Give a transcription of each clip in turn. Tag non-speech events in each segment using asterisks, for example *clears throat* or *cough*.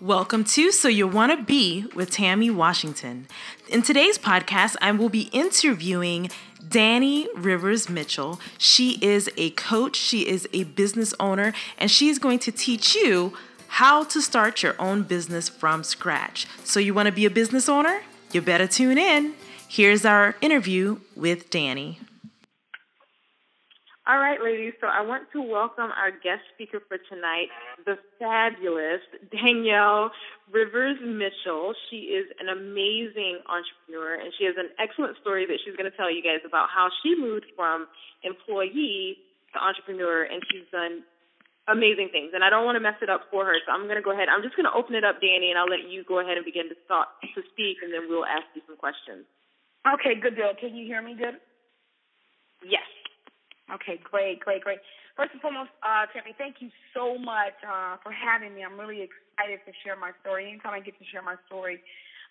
Welcome to So You Want to Be with Tammy Washington. In today's podcast, I will be interviewing Danny Rivers Mitchell. She is a coach, she is a business owner, and she's going to teach you how to start your own business from scratch. So, you want to be a business owner? You better tune in. Here's our interview with Danny. All right, ladies. So I want to welcome our guest speaker for tonight, the fabulous Danielle Rivers Mitchell. She is an amazing entrepreneur, and she has an excellent story that she's going to tell you guys about how she moved from employee to entrepreneur, and she's done amazing things. And I don't want to mess it up for her, so I'm going to go ahead. I'm just going to open it up, Danny, and I'll let you go ahead and begin to talk, to speak, and then we'll ask you some questions. Okay, good deal. Can you hear me good? Yes. Okay, great, great, great. First and foremost, uh, Tammy, thank you so much uh, for having me. I'm really excited to share my story. Anytime I get to share my story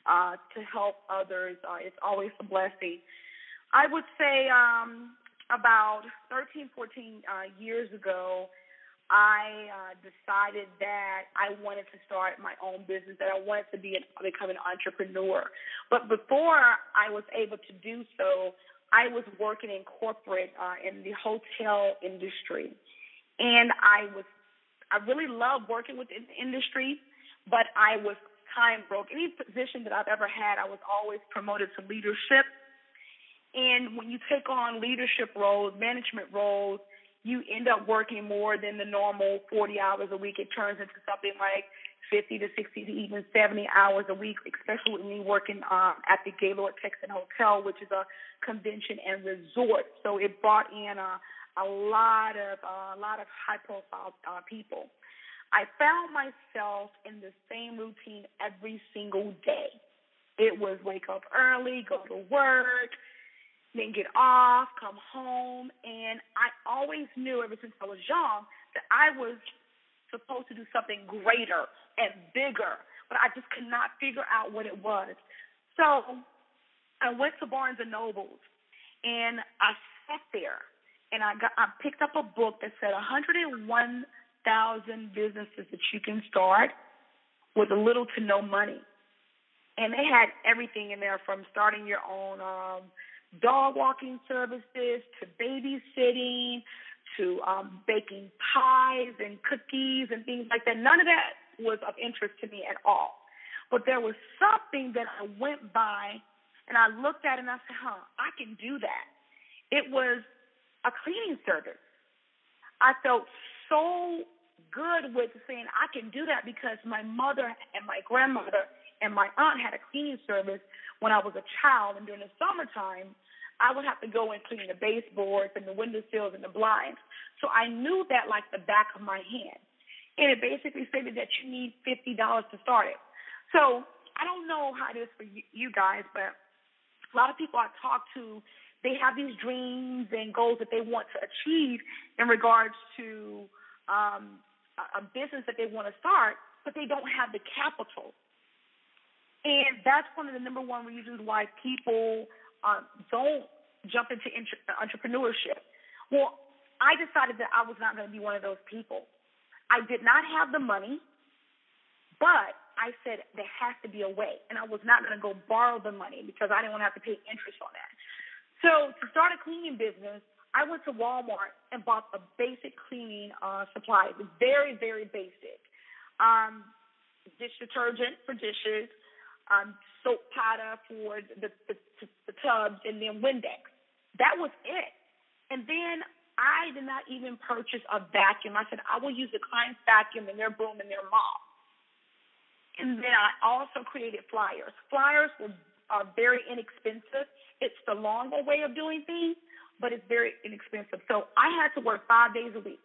uh, to help others, uh, it's always a blessing. I would say um, about 13, 14 uh, years ago, I uh, decided that I wanted to start my own business, that I wanted to be an, become an entrepreneur. But before I was able to do so, I was working in corporate uh, in the hotel industry, and I was I really loved working with the industry, but I was time broke. Any position that I've ever had, I was always promoted to leadership. And when you take on leadership roles, management roles, you end up working more than the normal 40 hours a week. It turns into something like 50 to 60 to even 70 hours a week, especially with me working um, at the Gaylord Texan Hotel, which is a convention and resort. So it brought in a, a lot of uh, a lot of high profile uh, people. I found myself in the same routine every single day. It was wake up early, go to work, then get off, come home, and I always knew ever since I was young that I was supposed to do something greater and bigger, but I just could not figure out what it was. So I went to Barnes and Nobles and I sat there and I got I picked up a book that said 101,000 businesses that you can start with a little to no money. And they had everything in there from starting your own um dog walking services to babysitting to um baking pies and cookies and things like that. None of that was of interest to me at all. But there was something that I went by and I looked at it and I said, huh, I can do that. It was a cleaning service. I felt so good with saying I can do that because my mother and my grandmother and my aunt had a cleaning service when I was a child. And during the summertime, I would have to go and clean the baseboards and the windowsills and the blinds. So I knew that like the back of my hand and it basically stated that you need fifty dollars to start it. So I don't know how it is for you guys, but a lot of people I talk to, they have these dreams and goals that they want to achieve in regards to um, a business that they want to start, but they don't have the capital. And that's one of the number one reasons why people uh, don't jump into entrepreneurship. Well, I decided that I was not going to be one of those people. I did not have the money, but I said there has to be a way. And I was not going to go borrow the money because I didn't want to have to pay interest on that. So to start a cleaning business, I went to Walmart and bought a basic cleaning uh, was very, very basic. Um, dish detergent for dishes, um, soap powder for the, the, the tubs, and then Windex. That was it. And then I did not even purchase a vacuum. I said, I will use the client's vacuum and their broom and their mop. And then I also created flyers. Flyers were, are very inexpensive. It's the longer way of doing things, but it's very inexpensive. So I had to work five days a week.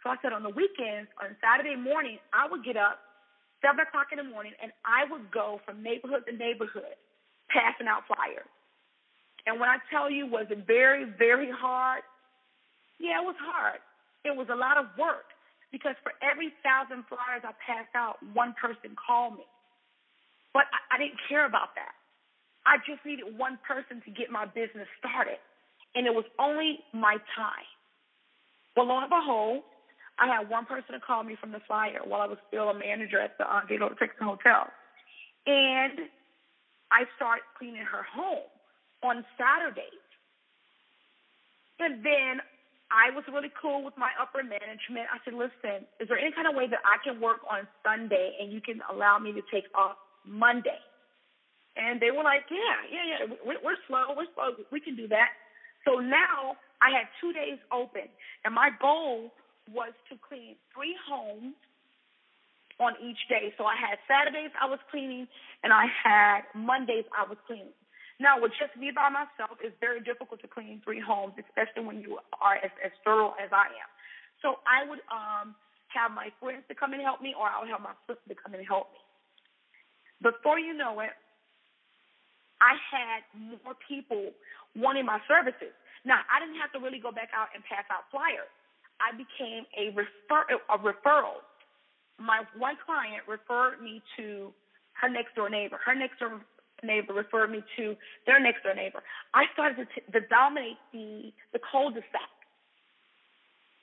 So I said on the weekends, on Saturday morning, I would get up seven o'clock in the morning and I would go from neighborhood to neighborhood passing out flyers. And when I tell you, was it very, very hard? Yeah, it was hard. It was a lot of work because for every thousand flyers I passed out, one person called me. But I, I didn't care about that. I just needed one person to get my business started. And it was only my time. Well, lo and behold, I had one person to call me from the flyer while I was still a manager at the uh, Gaylord Texan Hotel. And I started cleaning her home on Saturdays. And then I was really cool with my upper management. I said, listen, is there any kind of way that I can work on Sunday and you can allow me to take off Monday? And they were like, yeah, yeah, yeah, we're, we're slow, we're slow, we can do that. So now I had two days open, and my goal was to clean three homes on each day. So I had Saturdays I was cleaning, and I had Mondays I was cleaning. Now, with just me by myself, it's very difficult to clean three homes, especially when you are as, as thorough as I am. So I would um, have my friends to come and help me, or I would have my sister to come and help me. Before you know it, I had more people wanting my services. Now, I didn't have to really go back out and pass out flyers. I became a refer a referral. My one client referred me to her next door neighbor. Her next door neighbor referred me to their next door neighbor. I started to, t- to dominate the the cul-de-sac.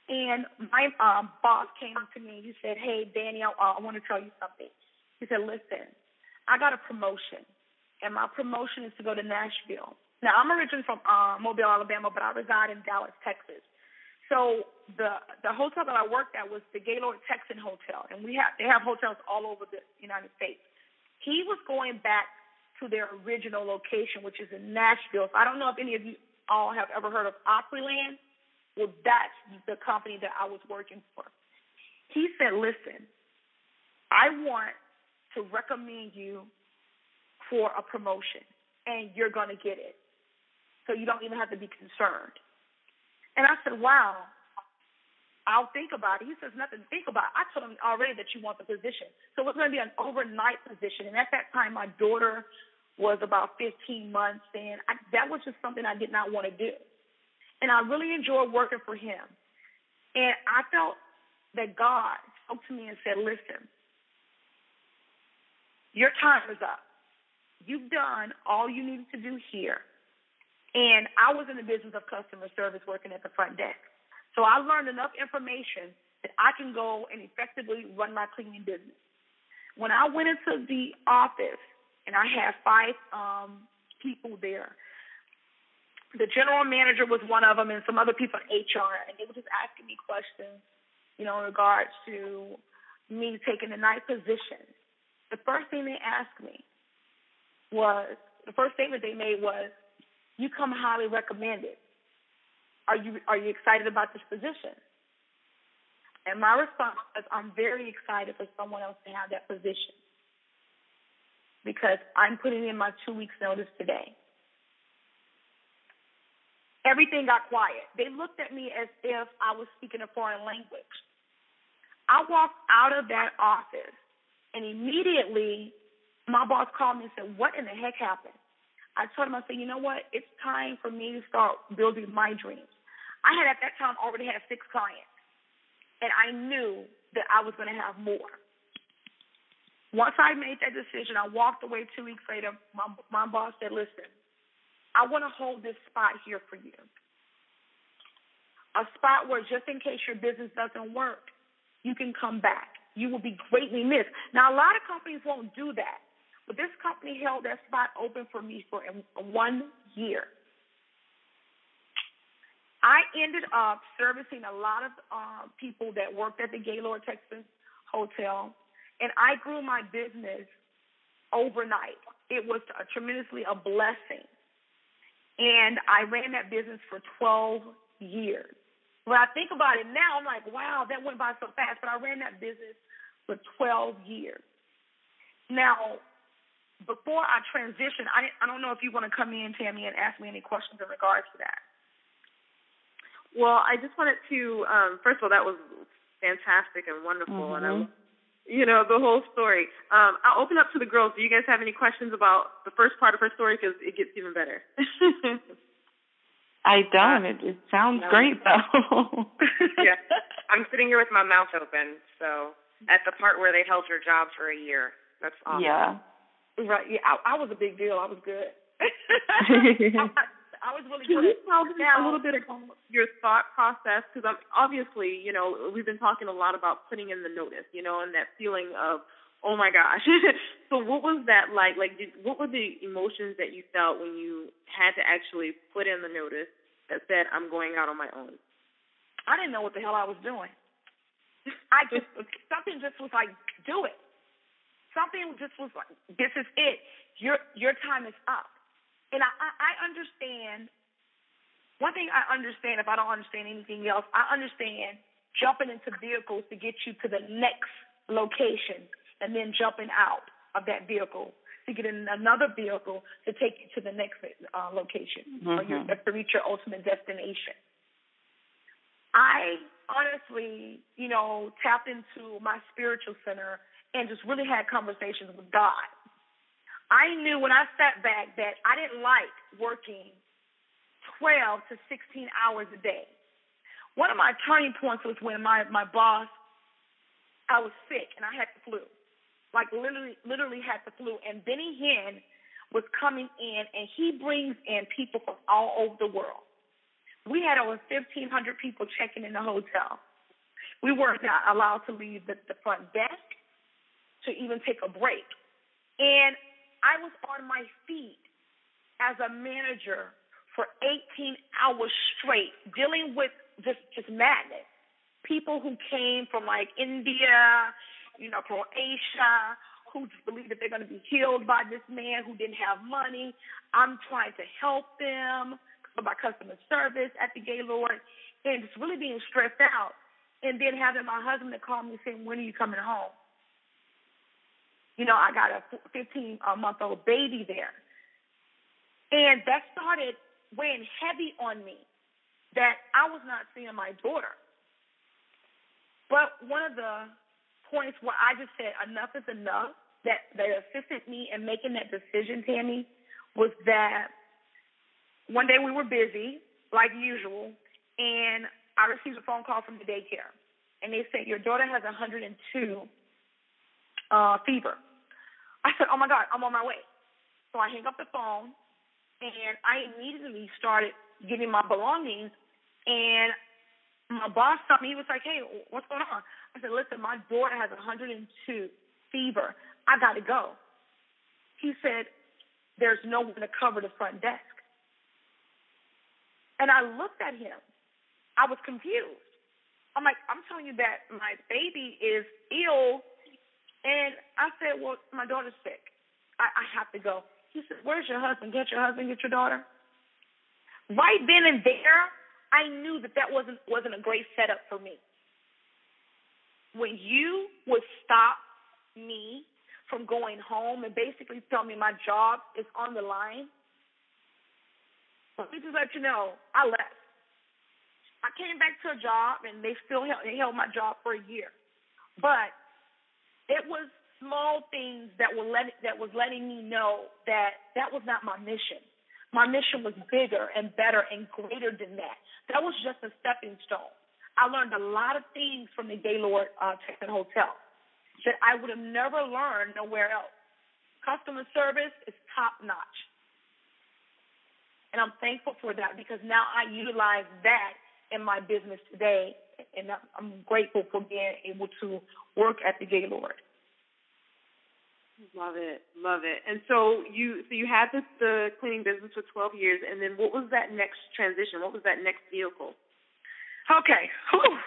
And my um, boss came to me. And he said, "Hey, Danny, I, I want to tell you something." He said, "Listen, I got a promotion, and my promotion is to go to Nashville. Now, I'm originally from uh, Mobile, Alabama, but I reside in Dallas, Texas. So the the hotel that I worked at was the Gaylord Texan Hotel, and we have they have hotels all over the United States. He was going back to their original location, which is in Nashville. So I don't know if any of you all have ever heard of Opryland. Well, that's the company that I was working for. He said, listen, I want to recommend you for a promotion, and you're going to get it. So you don't even have to be concerned. And I said, wow, I'll think about it. He says, nothing to think about. I told him already that you want the position. So it's going to be an overnight position. And at that time, my daughter was about 15 months, and I, that was just something I did not want to do. And I really enjoyed working for him. And I felt that God spoke to me and said, listen, your time is up. You've done all you needed to do here. And I was in the business of customer service working at the front desk. So I learned enough information that I can go and effectively run my cleaning business. When I went into the office and I had five um, people there. The general manager was one of them, and some other people in HR, and they were just asking me questions, you know, in regards to me taking the night position. The first thing they asked me was, the first statement they made was, "You come highly recommended. Are you are you excited about this position?" And my response was, "I'm very excited for someone else to have that position." Because I'm putting in my two weeks notice today. Everything got quiet. They looked at me as if I was speaking a foreign language. I walked out of that office and immediately my boss called me and said, What in the heck happened? I told him, I said, you know what? It's time for me to start building my dreams. I had at that time already had six clients. And I knew that I was going to have more. Once I made that decision, I walked away two weeks later. My, my boss said, listen, I want to hold this spot here for you. A spot where just in case your business doesn't work, you can come back. You will be greatly missed. Now, a lot of companies won't do that, but this company held that spot open for me for one year. I ended up servicing a lot of uh, people that worked at the Gaylord Texas Hotel and I grew my business overnight. It was a, tremendously a blessing. And I ran that business for 12 years. When I think about it now, I'm like, wow, that went by so fast. But I ran that business for 12 years. Now, before I transition, I, I don't know if you want to come in, Tammy, and ask me any questions in regards to that. Well, I just wanted to, um, first of all, that was fantastic and wonderful, mm-hmm. and I mm-hmm you know, the whole story. Um, I'll open up to the girls. Do you guys have any questions about the first part of her story? Because it gets even better. *laughs* I don't. It, it sounds no. great, though. *laughs* yeah. I'm sitting here with my mouth open. So at the part where they held her job for a year. That's awesome. Yeah. Right. Yeah. I, I was a big deal. I was good. *laughs* I, was really Can you tell me now, a little bit about your thought process? Because I'm obviously, you know, we've been talking a lot about putting in the notice, you know, and that feeling of, oh my gosh. *laughs* so what was that like? Like, did, what were the emotions that you felt when you had to actually put in the notice that said, I'm going out on my own? I didn't know what the hell I was doing. *laughs* I just something just was like, do it. Something just was like, this is it. Your your time is up. And I, I, understand. One thing I understand, if I don't understand anything else, I understand jumping into vehicles to get you to the next location, and then jumping out of that vehicle to get in another vehicle to take you to the next uh, location mm-hmm. or your, to reach your ultimate destination. I honestly, you know, tapped into my spiritual center and just really had conversations with God. I knew when I sat back that I didn't like working 12 to 16 hours a day. One of my turning points was when my, my boss, I was sick and I had the flu. Like literally, literally had the flu. And Benny Hinn was coming in and he brings in people from all over the world. We had over 1,500 people checking in the hotel. We weren't allowed to leave the, the front desk to even take a break. And I was on my feet as a manager for 18 hours straight, dealing with just, just madness. People who came from like India, you know, Croatia, who just believe that they're going to be healed by this man who didn't have money. I'm trying to help them about customer service at the Gaylord and just really being stressed out. And then having my husband to call me saying, When are you coming home? You know, I got a 15 month old baby there. And that started weighing heavy on me that I was not seeing my daughter. But one of the points where I just said enough is enough that, that assisted me in making that decision, Tammy, was that one day we were busy, like usual, and I received a phone call from the daycare. And they said, Your daughter has 102 uh, fever. I said, Oh my God, I'm on my way. So I hang up the phone and I immediately started getting my belongings. And my boss told me, he was like, Hey, what's going on? I said, Listen, my daughter has 102 fever. I got to go. He said, There's no one to cover the front desk. And I looked at him. I was confused. I'm like, I'm telling you that my baby is ill. And I said, Well, my daughter's sick. I, I have to go. He said, Where's your husband? Get your husband, get your daughter. Right then and there, I knew that that wasn't wasn't a great setup for me. When you would stop me from going home and basically tell me my job is on the line, let me just let you know, I left. I came back to a job, and they still held, they held my job for a year. But it was small things that were let, that was letting me know that that was not my mission. My mission was bigger and better and greater than that. That was just a stepping stone. I learned a lot of things from the Gaylord uh, Texan Hotel that I would have never learned nowhere else. Customer service is top notch. And I'm thankful for that because now I utilize that in my business today. And I'm grateful for being able to work at the Gaylord. Love it, love it. And so you, so you had this the cleaning business for 12 years, and then what was that next transition? What was that next vehicle? Okay, Whew.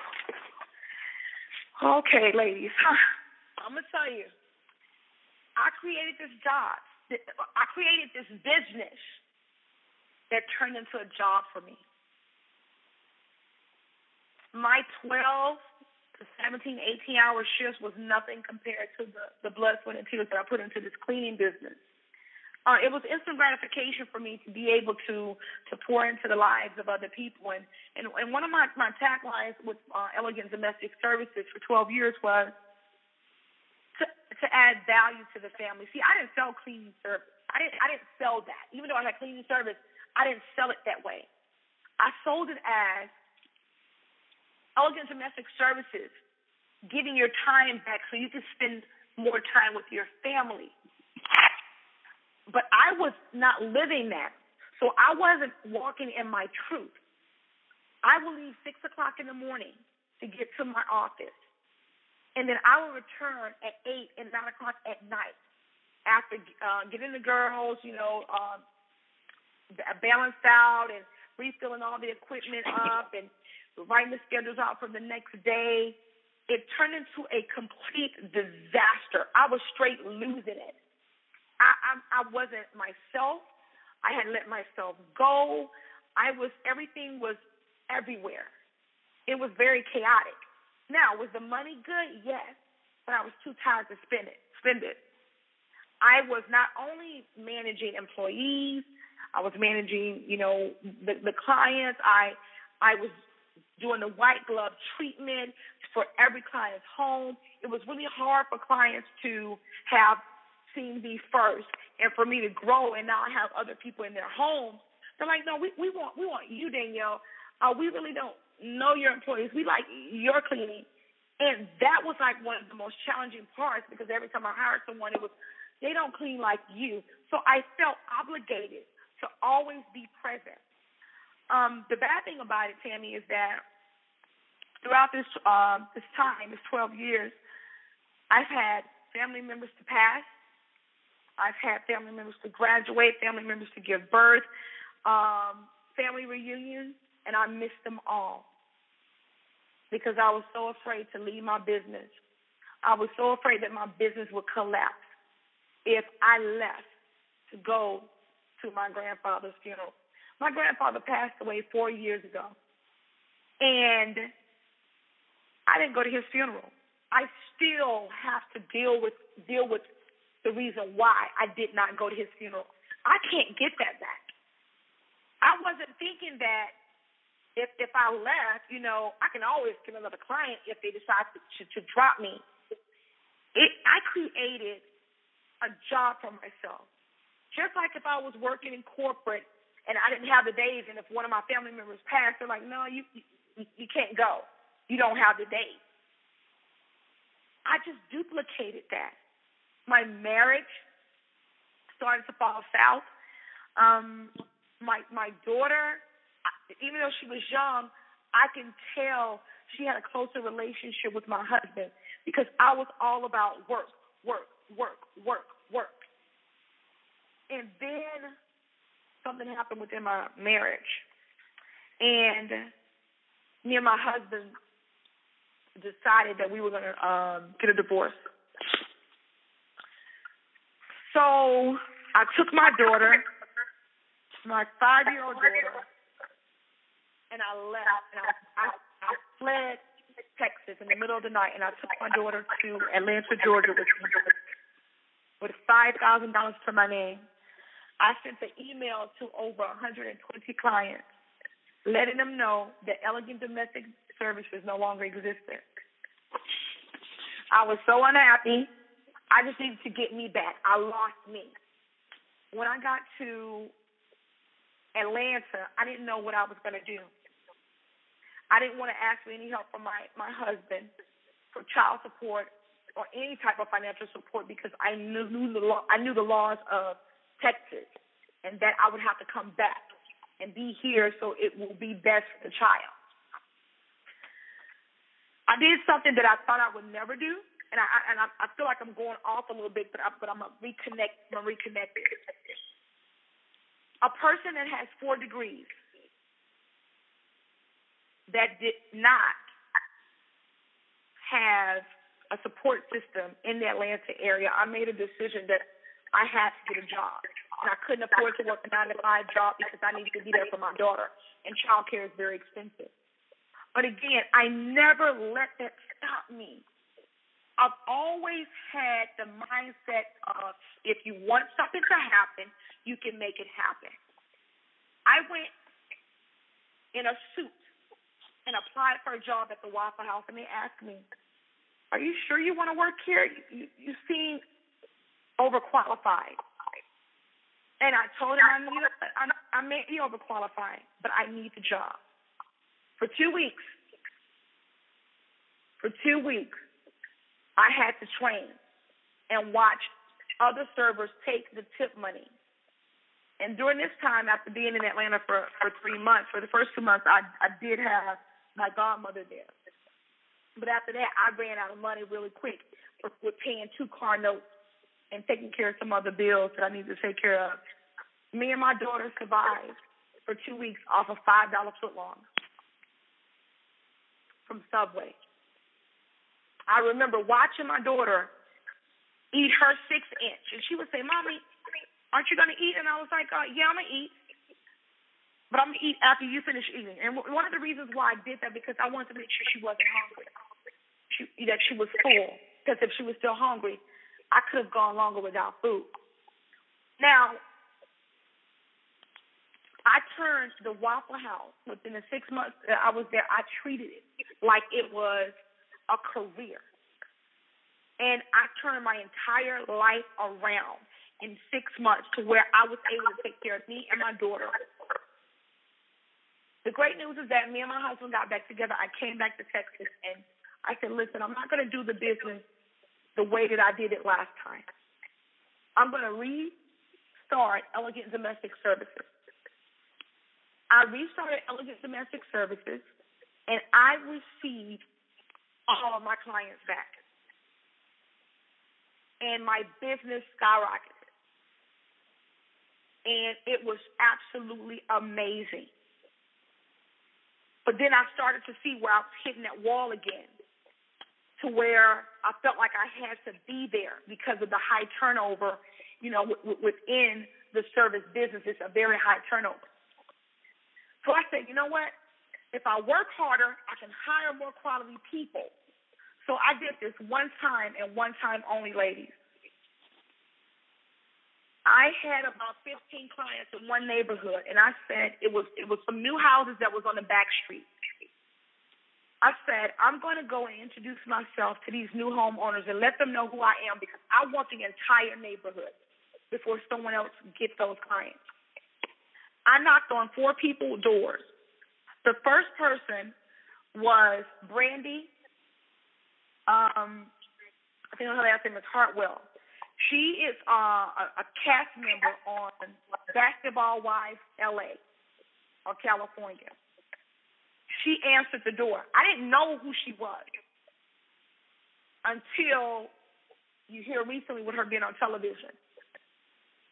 okay, ladies. *sighs* I'm gonna tell you, I created this job. I created this business that turned into a job for me. My 12 to 17, 18 hour shifts was nothing compared to the, the blood, sweat, and tears that I put into this cleaning business. Uh, it was instant gratification for me to be able to to pour into the lives of other people. And and, and one of my, my taglines with uh, Elegant Domestic Services for 12 years was to, to add value to the family. See, I didn't sell cleaning service. I didn't I didn't sell that. Even though I had cleaning service, I didn't sell it that way. I sold it as elegant domestic services, giving your time back so you can spend more time with your family. But I was not living that. So I wasn't walking in my truth. I would leave six o'clock in the morning to get to my office. And then I would return at eight and nine o'clock at night after uh, getting the girls, you know, uh, balanced out and refilling all the equipment up and writing the schedules out for the next day. It turned into a complete disaster. I was straight losing it. I, I, I wasn't myself. I had let myself go. I was everything was everywhere. It was very chaotic. Now, was the money good? Yes, but I was too tired to spend it. Spend it. I was not only managing employees, I was managing, you know, the, the clients. I I was doing the white glove treatment for every client's home. It was really hard for clients to have seen me first and for me to grow and now have other people in their homes. They're like, no, we, we want we want you, Danielle. Uh, we really don't know your employees. We like your cleaning. And that was like one of the most challenging parts because every time I hired someone, it was, they don't clean like you. So I felt obligated to always be present. Um, the bad thing about it, Tammy, is that throughout this um, this time, this 12 years, I've had family members to pass. I've had family members to graduate, family members to give birth, um, family reunions, and I missed them all because I was so afraid to leave my business. I was so afraid that my business would collapse if I left to go to my grandfather's funeral. My grandfather passed away four years ago, and I didn't go to his funeral. I still have to deal with deal with the reason why I did not go to his funeral. I can't get that back. I wasn't thinking that if if I left, you know, I can always get another client if they decide to, to, to drop me. It I created a job for myself. Just like if I was working in corporate and I didn't have the days, and if one of my family members passed, they're like, no, you you, you can't go. You don't have the days. I just duplicated that. My marriage started to fall south. Um, my my daughter even though she was young, I can tell she had a closer relationship with my husband because I was all about work, work, work, work, work. And then something happened within my marriage. And me and my husband decided that we were going to um, get a divorce. So I took my daughter, my five year old daughter, and I left and I, I, I fled Texas in the middle of the night and I took my daughter to Atlanta, Georgia with me with five thousand dollars to my name. I sent an email to over 120 clients, letting them know that Elegant Domestic Services no longer existed. I was so unhappy. I just needed to get me back. I lost me. When I got to Atlanta, I didn't know what I was going to do. I didn't want to ask for any help from my, my husband for child support or any type of financial support because I knew, knew the law, I knew the laws of Texas and that I would have to come back and be here so it will be best for the child. I did something that I thought I would never do, and I and I, I feel like I'm going off a little bit, but I, but I'm gonna reconnect. I'm gonna reconnect. A person that has four degrees that did not have a support system in the Atlanta area, I made a decision that I had to get a job. And I couldn't afford to work a nine to five job because I needed to be there for my daughter. And childcare is very expensive. But again, I never let that stop me. I've always had the mindset of if you want something to happen, you can make it happen. I went in a suit and applied for a job at the Waffle House, and they asked me, "Are you sure you want to work here? You, you, you seem overqualified." And I told him I need, I, I may be overqualified, but I need the job. For two weeks, for two weeks, I had to train and watch other servers take the tip money And during this time, after being in Atlanta for for three months, for the first two months, I I did have my godmother there. But after that, I ran out of money really quick with paying two car notes and taking care of some other bills that I needed to take care of. Me and my daughter survived for two weeks off a five dollar footlong from Subway. I remember watching my daughter eat her six inch, and she would say, "Mommy, aren't you gonna eat?" And I was like, uh, "Yeah, I'm gonna eat." But I'm gonna eat after you finish eating. And one of the reasons why I did that because I wanted to make sure she wasn't hungry, she, that she was full. Because if she was still hungry, I could have gone longer without food. Now, I turned the Waffle House within the six months that I was there. I treated it like it was a career, and I turned my entire life around in six months to where I was able to take care of me and my daughter. The great news is that me and my husband got back together. I came back to Texas, and I said, "Listen, I'm not going to do the business the way that I did it last time. I'm going to restart Elegant Domestic Services." I restarted Elegant Domestic Services, and I received all of my clients back. And my business skyrocketed. And it was absolutely amazing. But then I started to see where I was hitting that wall again to where I felt like I had to be there because of the high turnover, you know, w- within the service business. It's a very high turnover. So I said, you know what? If I work harder, I can hire more quality people. So I did this one time and one time only, ladies. I had about 15 clients in one neighborhood, and I said it was it was some new houses that was on the back street. I said I'm going to go and introduce myself to these new homeowners and let them know who I am because I want the entire neighborhood before someone else gets those clients. I knocked on four people's doors. The first person was Brandy. Um, I think her last name is Hartwell. She is uh, a, a cast member on Basketball Wives LA or California. She answered the door. I didn't know who she was until you hear recently with her being on television.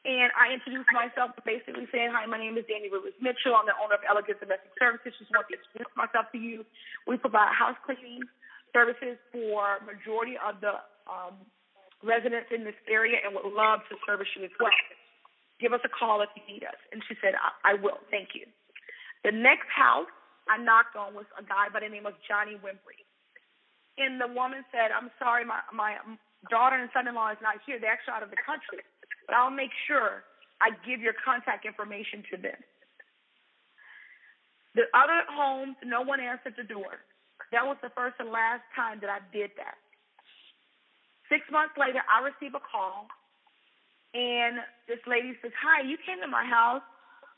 And I introduced myself basically saying, Hi, my name is Danny Rivers Mitchell. I'm the owner of Elegant Domestic Services. Just want to introduce myself to you. We provide house cleaning services for majority of the um, residents in this area and would love to service you as well. Give us a call if you need us. And she said, I, I will. Thank you. The next house I knocked on was a guy by the name of Johnny Wimbrey. And the woman said, I'm sorry, my, my daughter and son-in-law is not here. They're actually out of the country but I'll make sure I give your contact information to them. The other homes, no one answered the door. That was the first and last time that I did that. Six months later, I receive a call, and this lady says, Hi, you came to my house.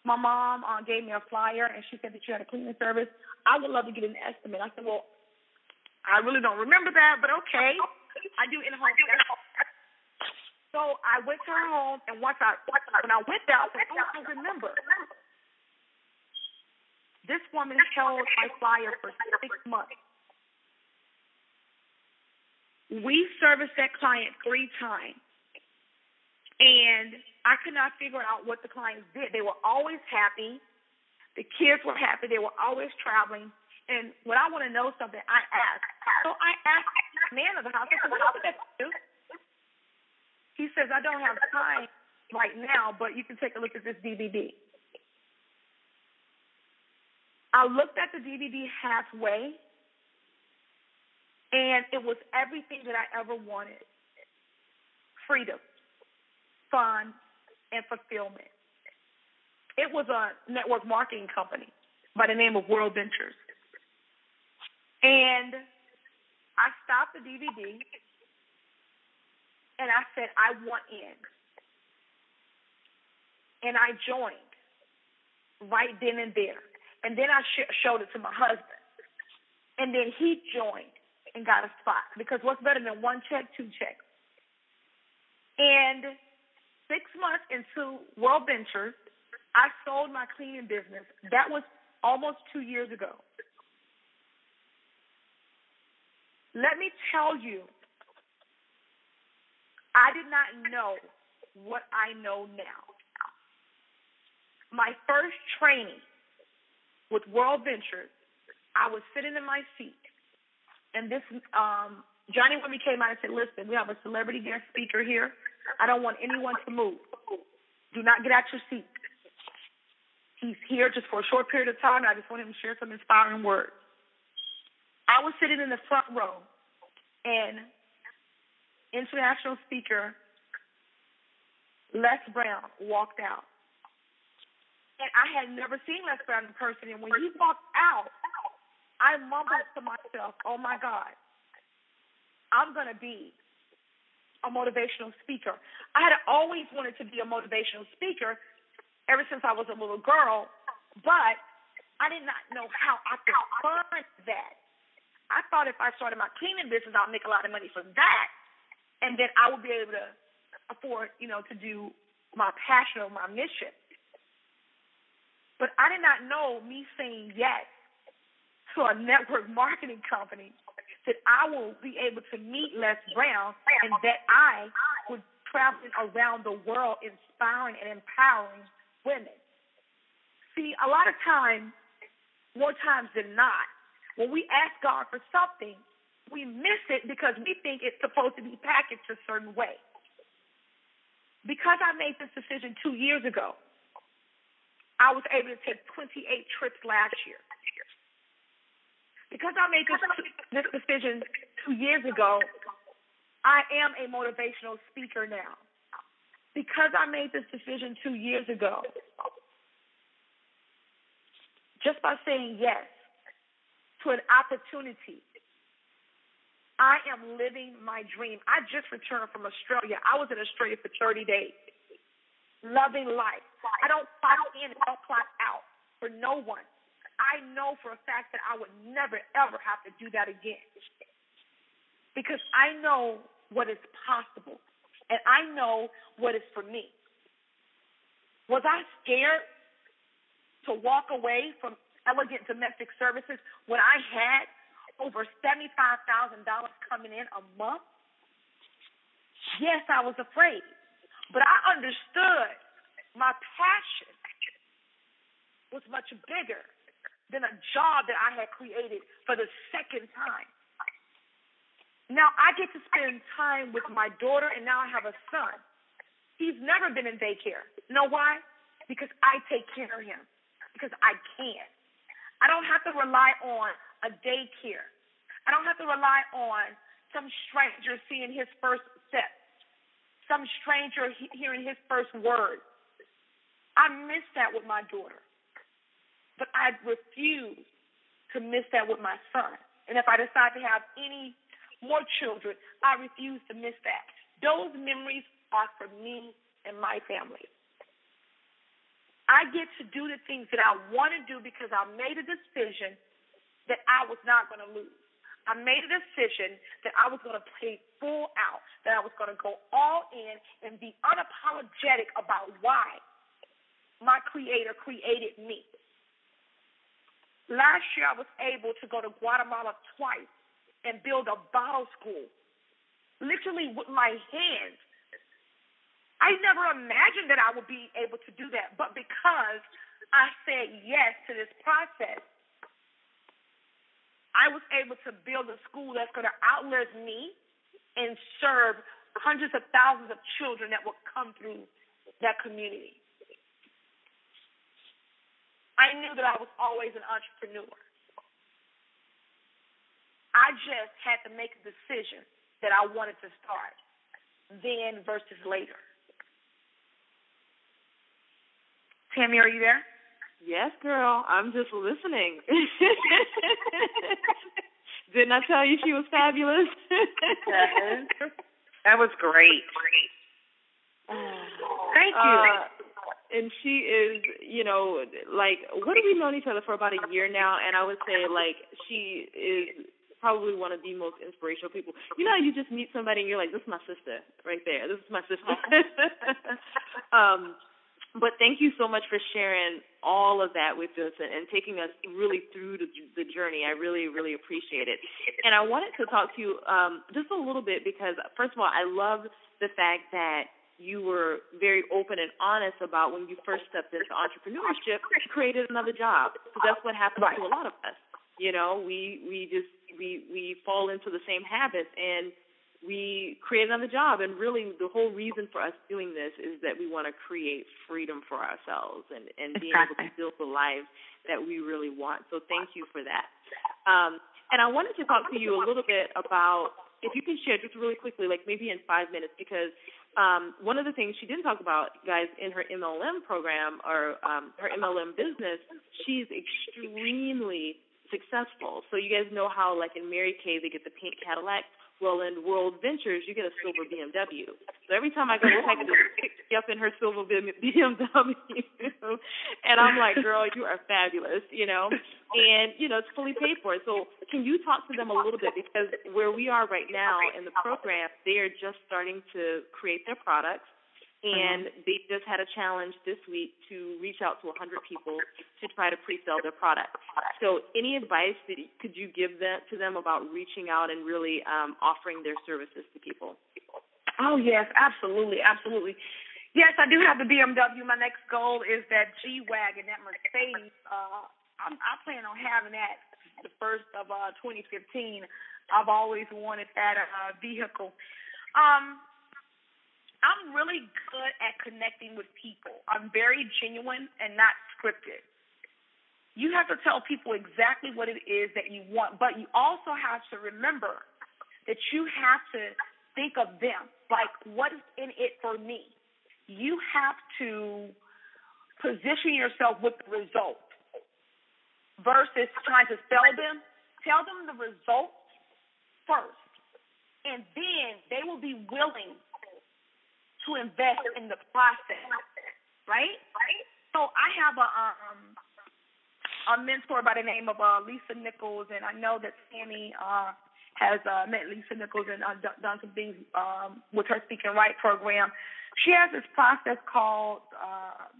My mom uh, gave me a flyer, and she said that you had a cleaning service. I would love to get an estimate. I said, Well, I really don't remember that, but okay. I do in home so I went to her home, and once I when I went there, I said, "Oh, I remember." This woman held my flyer for six months. We serviced that client three times, and I could not figure out what the clients did. They were always happy. The kids were happy. They were always traveling. And when I want to know something, I ask. So I asked the man of the house, I said, what did that do? He says, I don't have time right now, but you can take a look at this DVD. I looked at the DVD halfway, and it was everything that I ever wanted freedom, fun, and fulfillment. It was a network marketing company by the name of World Ventures. And I stopped the DVD and I said, I want in. And I joined right then and there. And then I sh- showed it to my husband. And then he joined and got a spot. Because what's better than one check, two checks? And six months into World Ventures, I sold my cleaning business. That was almost two years ago. Let me tell you, I did not know what I know now. My first training with World Ventures, I was sitting in my seat, and this um, Johnny Wimbrey came out and said, "Listen, we have a celebrity guest speaker here. I don't want anyone to move. Do not get out your seat. He's here just for a short period of time. I just want him to share some inspiring words." I was sitting in the front row, and international speaker Les Brown walked out. And I had never seen Les Brown in person. And when he walked out, I mumbled to myself, oh my God, I'm going to be a motivational speaker. I had always wanted to be a motivational speaker ever since I was a little girl, but I did not know how I could fund that. I thought if I started my cleaning business, I'd make a lot of money from that, and then I would be able to afford, you know, to do my passion or my mission. But I did not know me saying yes to a *laughs* network marketing company that I will be able to meet Les Brown and that I would travel around the world inspiring and empowering women. See, a lot of times, more times than not, when we ask God for something, we miss it because we think it's supposed to be packaged a certain way. Because I made this decision two years ago, I was able to take 28 trips last year. Because I made this, this decision two years ago, I am a motivational speaker now. Because I made this decision two years ago, just by saying yes to an opportunity, I am living my dream. I just returned from Australia. I was in Australia for 30 days, loving life. I don't clock in and don't clock out for no one. I know for a fact that I would never, ever have to do that again. Because I know what is possible. And I know what is for me. Was I scared to walk away from elegant domestic services when I had over $75,000 coming in a month? Yes, I was afraid. But I understood my passion was much bigger than a job that I had created for the second time. Now I get to spend time with my daughter, and now I have a son. He's never been in daycare. You know why? Because I take care of him. Because I can. I don't have to rely on a daycare. I don't have to rely on some stranger seeing his first step, some stranger he- hearing his first word. I miss that with my daughter. I refuse to miss that with my son. And if I decide to have any more children, I refuse to miss that. Those memories are for me and my family. I get to do the things that I want to do because I made a decision that I was not going to lose. I made a decision that I was going to play full out, that I was going to go all in and be unapologetic about why my Creator created me. Last year, I was able to go to Guatemala twice and build a bottle school, literally with my hands. I never imagined that I would be able to do that, but because I said yes to this process, I was able to build a school that's going to outlive me and serve hundreds of thousands of children that will come through that community. I knew that I was always an entrepreneur. I just had to make a decision that I wanted to start then versus later. Tammy, are you there? Yes, girl. I'm just listening. *laughs* Didn't I tell you she was fabulous? *laughs* that was great. Thank you. Uh, and she is, you know, like what have we known each other for about a year now? And I would say like she is probably one of the most inspirational people. You know, you just meet somebody and you're like, this is my sister right there. This is my sister. *laughs* um, but thank you so much for sharing all of that with us and, and taking us really through the, the, journey. I really, really appreciate it. And I wanted to talk to you um, just a little bit because, first of all, I love the fact that you were very open and honest about when you first stepped into entrepreneurship, created another job. Because that's what happens right. to a lot of us. You know, we we just we we fall into the same habits and we create another job. And really, the whole reason for us doing this is that we want to create freedom for ourselves and, and being able to build the lives that we really want. So, thank you for that. Um, and I wanted to talk to you a little bit about, if you can share just really quickly, like maybe in five minutes, because um, one of the things she didn't talk about, guys, in her MLM program or um, her MLM business, she's extremely successful. So you guys know how, like in Mary Kay, they get the pink Cadillac. Well, in World Ventures, you get a silver BMW. So every time I go to Texas, *laughs* pick me up in her silver BMW, *laughs* and I'm like, girl, you are fabulous, you know. And you know, it's fully paid for. So can you talk to them a little bit because where we are right now in the program, they are just starting to create their products and mm-hmm. they just had a challenge this week to reach out to 100 people to try to pre-sell their product. So, any advice that could you give them to them about reaching out and really um, offering their services to people? Oh yes, absolutely, absolutely. Yes, I do have the BMW. My next goal is that G wagon, that Mercedes. Uh, I'm, I plan on having that the first of uh, 2015. I've always wanted that uh, vehicle. Um, I'm really good at connecting with people. I'm very genuine and not scripted. You have to tell people exactly what it is that you want, but you also have to remember that you have to think of them. Like, what is in it for me? You have to position yourself with the result versus trying to sell them. Tell them the results first, and then they will be willing to invest in the process, right? So I have a um a mentor by the name of uh, Lisa Nichols, and I know that Sammy uh, has uh, met Lisa Nichols and uh, done some things um, with her Speak and Write program. She has this process called uh,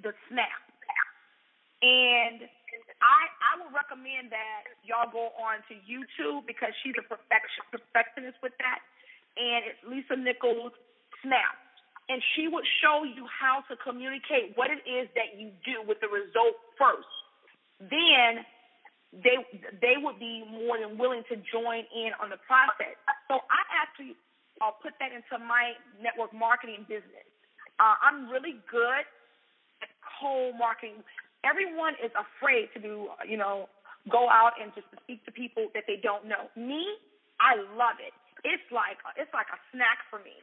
the SNAP, and I I would recommend that y'all go on to YouTube because she's a perfection perfectionist with that, and it's Lisa Nichols snap. And she would show you how to communicate what it is that you do with the result first. Then they they would be more than willing to join in on the process. So I actually I'll put that into my network marketing business. Uh, I'm really good at cold marketing. Everyone is afraid to do, you know, go out and just speak to people that they don't know. Me, I love it. It's like it's like a snack for me.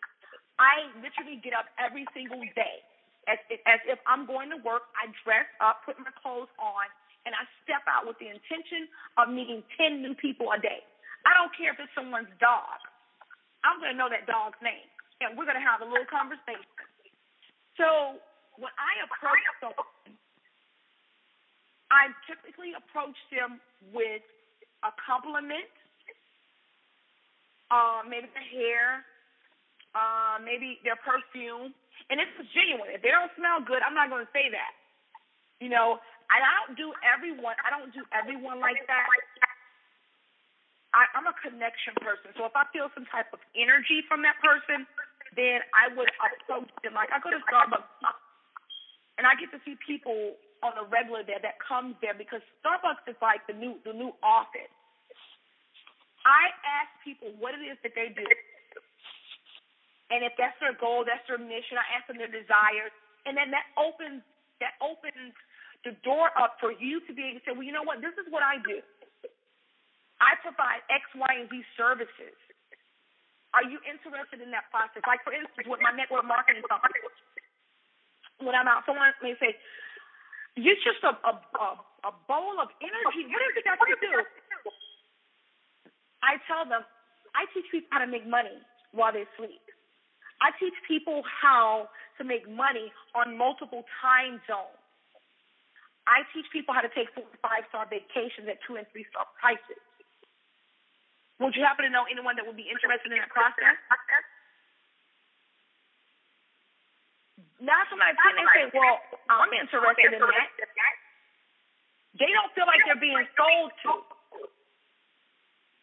I literally get up every single day as as if I'm going to work. I dress up, put my clothes on, and I step out with the intention of meeting 10 new people a day. I don't care if it's someone's dog. I'm going to know that dog's name, and we're going to have a little conversation. So when I approach someone, I typically approach them with a compliment, uh, maybe the hair, uh, maybe their perfume, and it's genuine. If they don't smell good, I'm not going to say that. You know, I don't do everyone. I don't do everyone like that. I, I'm a connection person, so if I feel some type of energy from that person, then I would approach them. Like I go to Starbucks, and I get to see people on a regular there that comes there because Starbucks is like the new the new office. I ask people what it is that they do. And if that's their goal, that's their mission, I ask them their desires. And then that opens that opens the door up for you to be able to say, well, you know what, this is what I do. I provide X, Y, and Z services. Are you interested in that process? Like for instance, with my network marketing company, when I'm out, someone may say, "You're just a a, a, a bowl of energy. What is it that you do?" I tell them, I teach people how to make money while they sleep. I teach people how to make money on multiple time zones. I teach people how to take four and five star vacations at two and three star prices. Would you happen to know anyone that would be interested in that process? Now somebody come and say, well, I'm interested in that. They don't feel like they're being sold to.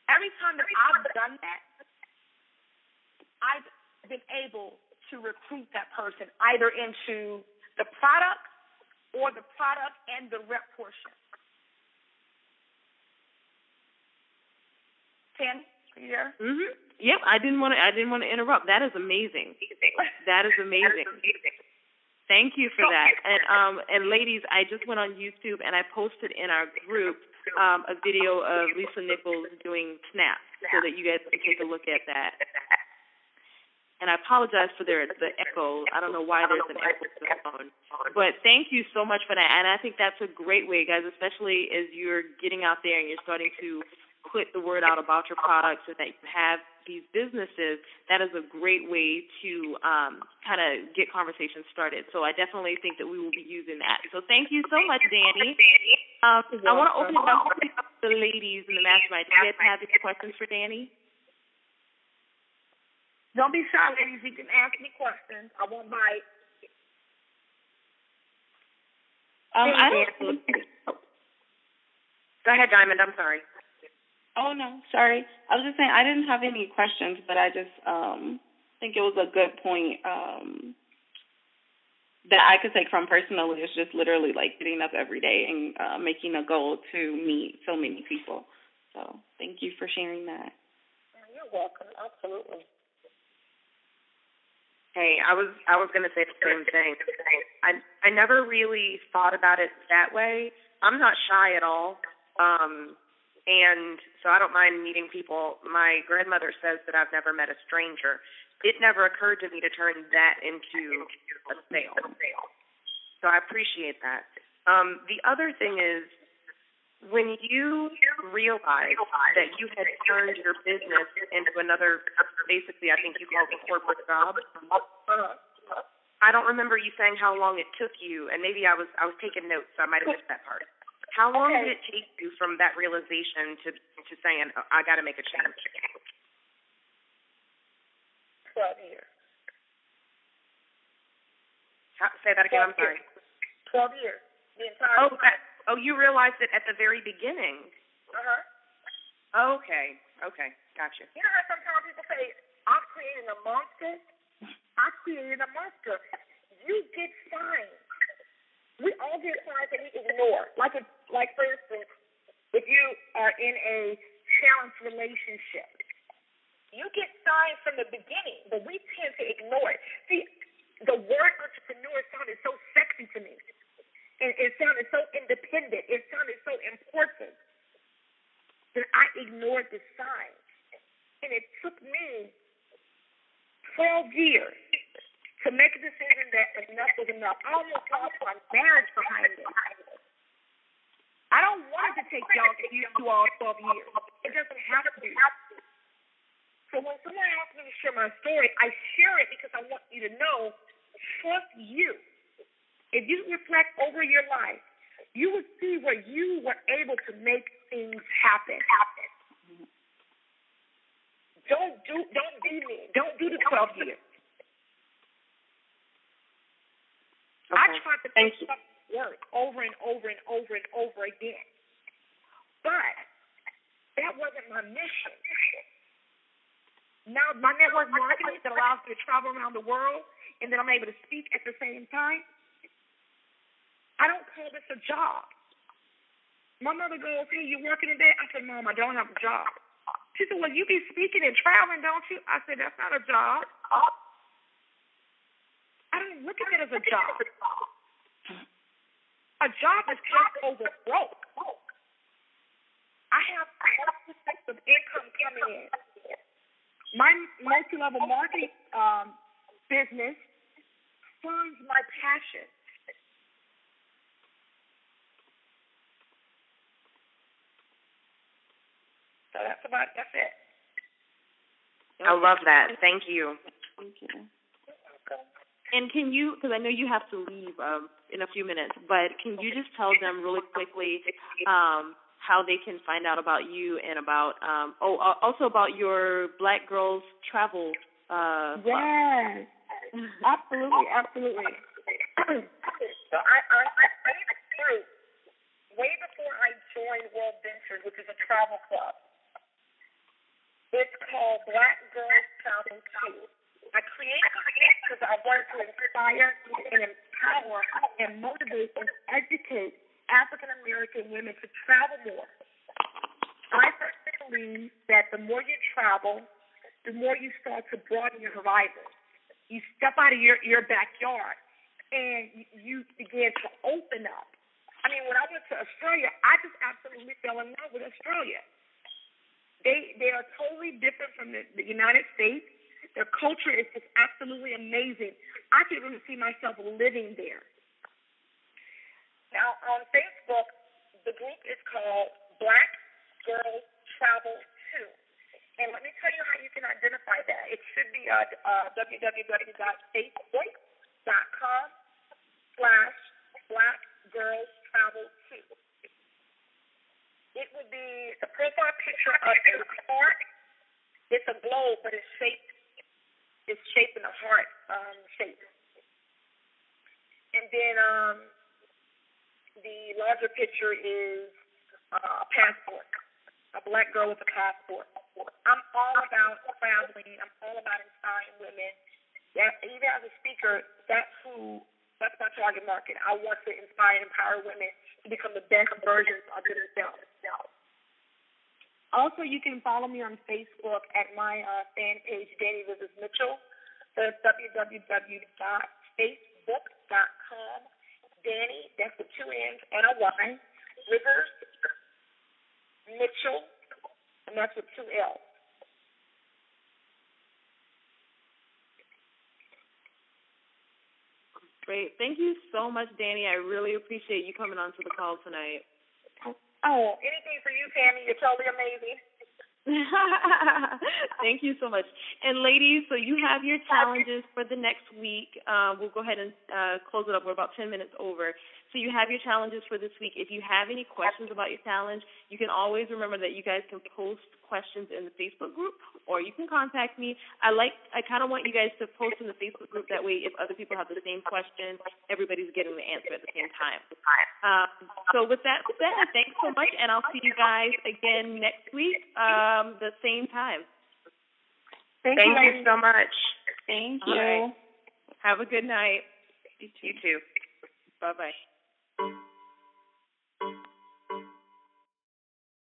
Every time that I've done that, I've been able to recruit that person either into the product or the product and the rep portion. Are you there? Mhm. Yep, I didn't want to. I didn't want to interrupt. That is amazing. That is amazing. Thank you for that. And um and ladies, I just went on YouTube and I posted in our group um a video of Lisa Nichols doing snaps so that you guys can take a look at that. And I apologize for their the echo. I don't know why there's an echo to the phone. But thank you so much for that. And I think that's a great way, guys, especially as you're getting out there and you're starting to put the word out about your products and that you have these businesses, that is a great way to um, kind of get conversations started. So I definitely think that we will be using that. So thank you so much, Danny. Um, I want to open it up to the ladies in the mastermind. Do you guys have any questions for Danny? Don't be shy, ladies. You can ask me questions. I won't bite. Um, I don't. Go ahead, Diamond. I'm sorry. Oh no, sorry. I was just saying I didn't have any questions, but I just um think it was a good point um that I could take from personally is just literally like getting up every day and uh, making a goal to meet so many people. So thank you for sharing that. You're welcome. Absolutely. Hey, I was I was gonna say the same thing. I I never really thought about it that way. I'm not shy at all. Um and so I don't mind meeting people. My grandmother says that I've never met a stranger. It never occurred to me to turn that into a sale. So I appreciate that. Um, the other thing is when you realized that you had turned your business into another, basically, I think you call it a corporate job. I don't remember you saying how long it took you, and maybe I was I was taking notes, so I might have missed that part. How long Okay. did it take you from that realization to to saying "Oh, I got to make a change? Twelve years. How, say that again. I'm sorry. Twelve years. The entire Oh, that, oh, you realized it at the very beginning. Uh-huh. Okay. Okay. Gotcha. You know how sometimes people say, I created a monster? I created a monster. You get signs. We all get signs that we ignore. Like, if, like for instance, if you are in a challenged relationship, you get signs from the beginning, but we tend to ignore it. See, the word entrepreneur sounded so sexy to me. And it sounded so independent. It sounded so important that I ignored the signs. And it took me 12 years to make a decision that enough was enough. I almost lost my marriage behind it. I don't want it to take y'all to you all 12 years. It doesn't have to. So when someone asks me to share my story, I share it because I want you to know, trust you. If you reflect over your life, you will see where you were able to make things happen. Don't do don't be me. Don't do the twelve years. I Okay. tried to Thank make stuff work over and over and over and over again. But that wasn't my mission. Now my network marketing that allows me to travel around the world and then I'm able to speak at the same time. I don't call this a job. My mother goes, Hey, you working today? I said, Mom, I don't have a job. She said, Well, you be speaking and traveling, don't you? I said, That's not a job. I don't look at it as a job. A job is just over broke. I have multiple types of income coming in. My multi-level marketing um, business funds my passion. So that's about that's it. I love that. Thank you. Thank you. And can you, because I know you have to leave um, in a few minutes, but can you just tell them really quickly um, how they can find out about you and about, um, oh, uh, also about your Black Girls Travel uh, Club? Yes. *laughs* absolutely, absolutely. *clears throat* so I, I, I through way before I joined World Ventures, which is a travel club. It's called Black Girls Travel 2. I created it because I wanted to inspire and empower and motivate and educate African American women to travel more. I personally believe that the more you travel, the more you start to broaden your horizons. You step out of your, your backyard and you begin to open up. I mean, when I went to Australia, I just absolutely fell in love with Australia. They they are totally different from the, the United States. Their culture is just absolutely amazing. I could really see myself living there. Now on Facebook, the group is called Black Girls Travel 2. And let me tell you how you can identify that. It should be uh, uh, www.facebook.com slash Black Girls Travel 2. It would be the profile picture of a heart. It's a globe, but it's shaped. It's shaped in a heart um, shape. And then um, the larger picture is uh, a passport, a black girl with a passport. I'm all about traveling. I'm all about inspiring women. That, even as a speaker, that's who that's my target market. I want to inspire and empower women to become the best versions of themselves. Also, you can follow me on Facebook at my uh, fan page, Danny Rivers Mitchell. That's www.facebook.com. Danny, that's with two N's and a Y. Rivers Mitchell, and that's with two L's. Great. Thank you so much, Danny. I really appreciate you coming on to the call tonight. Oh, anything for you, Tammy. You're totally amazing. *laughs* Thank you so much. And ladies, so you have your challenges for the next week. Uh, we'll go ahead and uh, close it up. We're about 10 minutes over. So you have your challenges for this week. If you have any questions about your challenge, you can always remember that you guys can post questions in the Facebook group or you can contact me. I like I kind of want you guys to post in the Facebook group that way if other people have the same question, everybody's getting the answer at the same time. Um, so with that said, thanks so much and I'll see you guys again next week um, the same time. Thank, Thank you, you so much. Thank you. Have a good night. You too. Bye bye.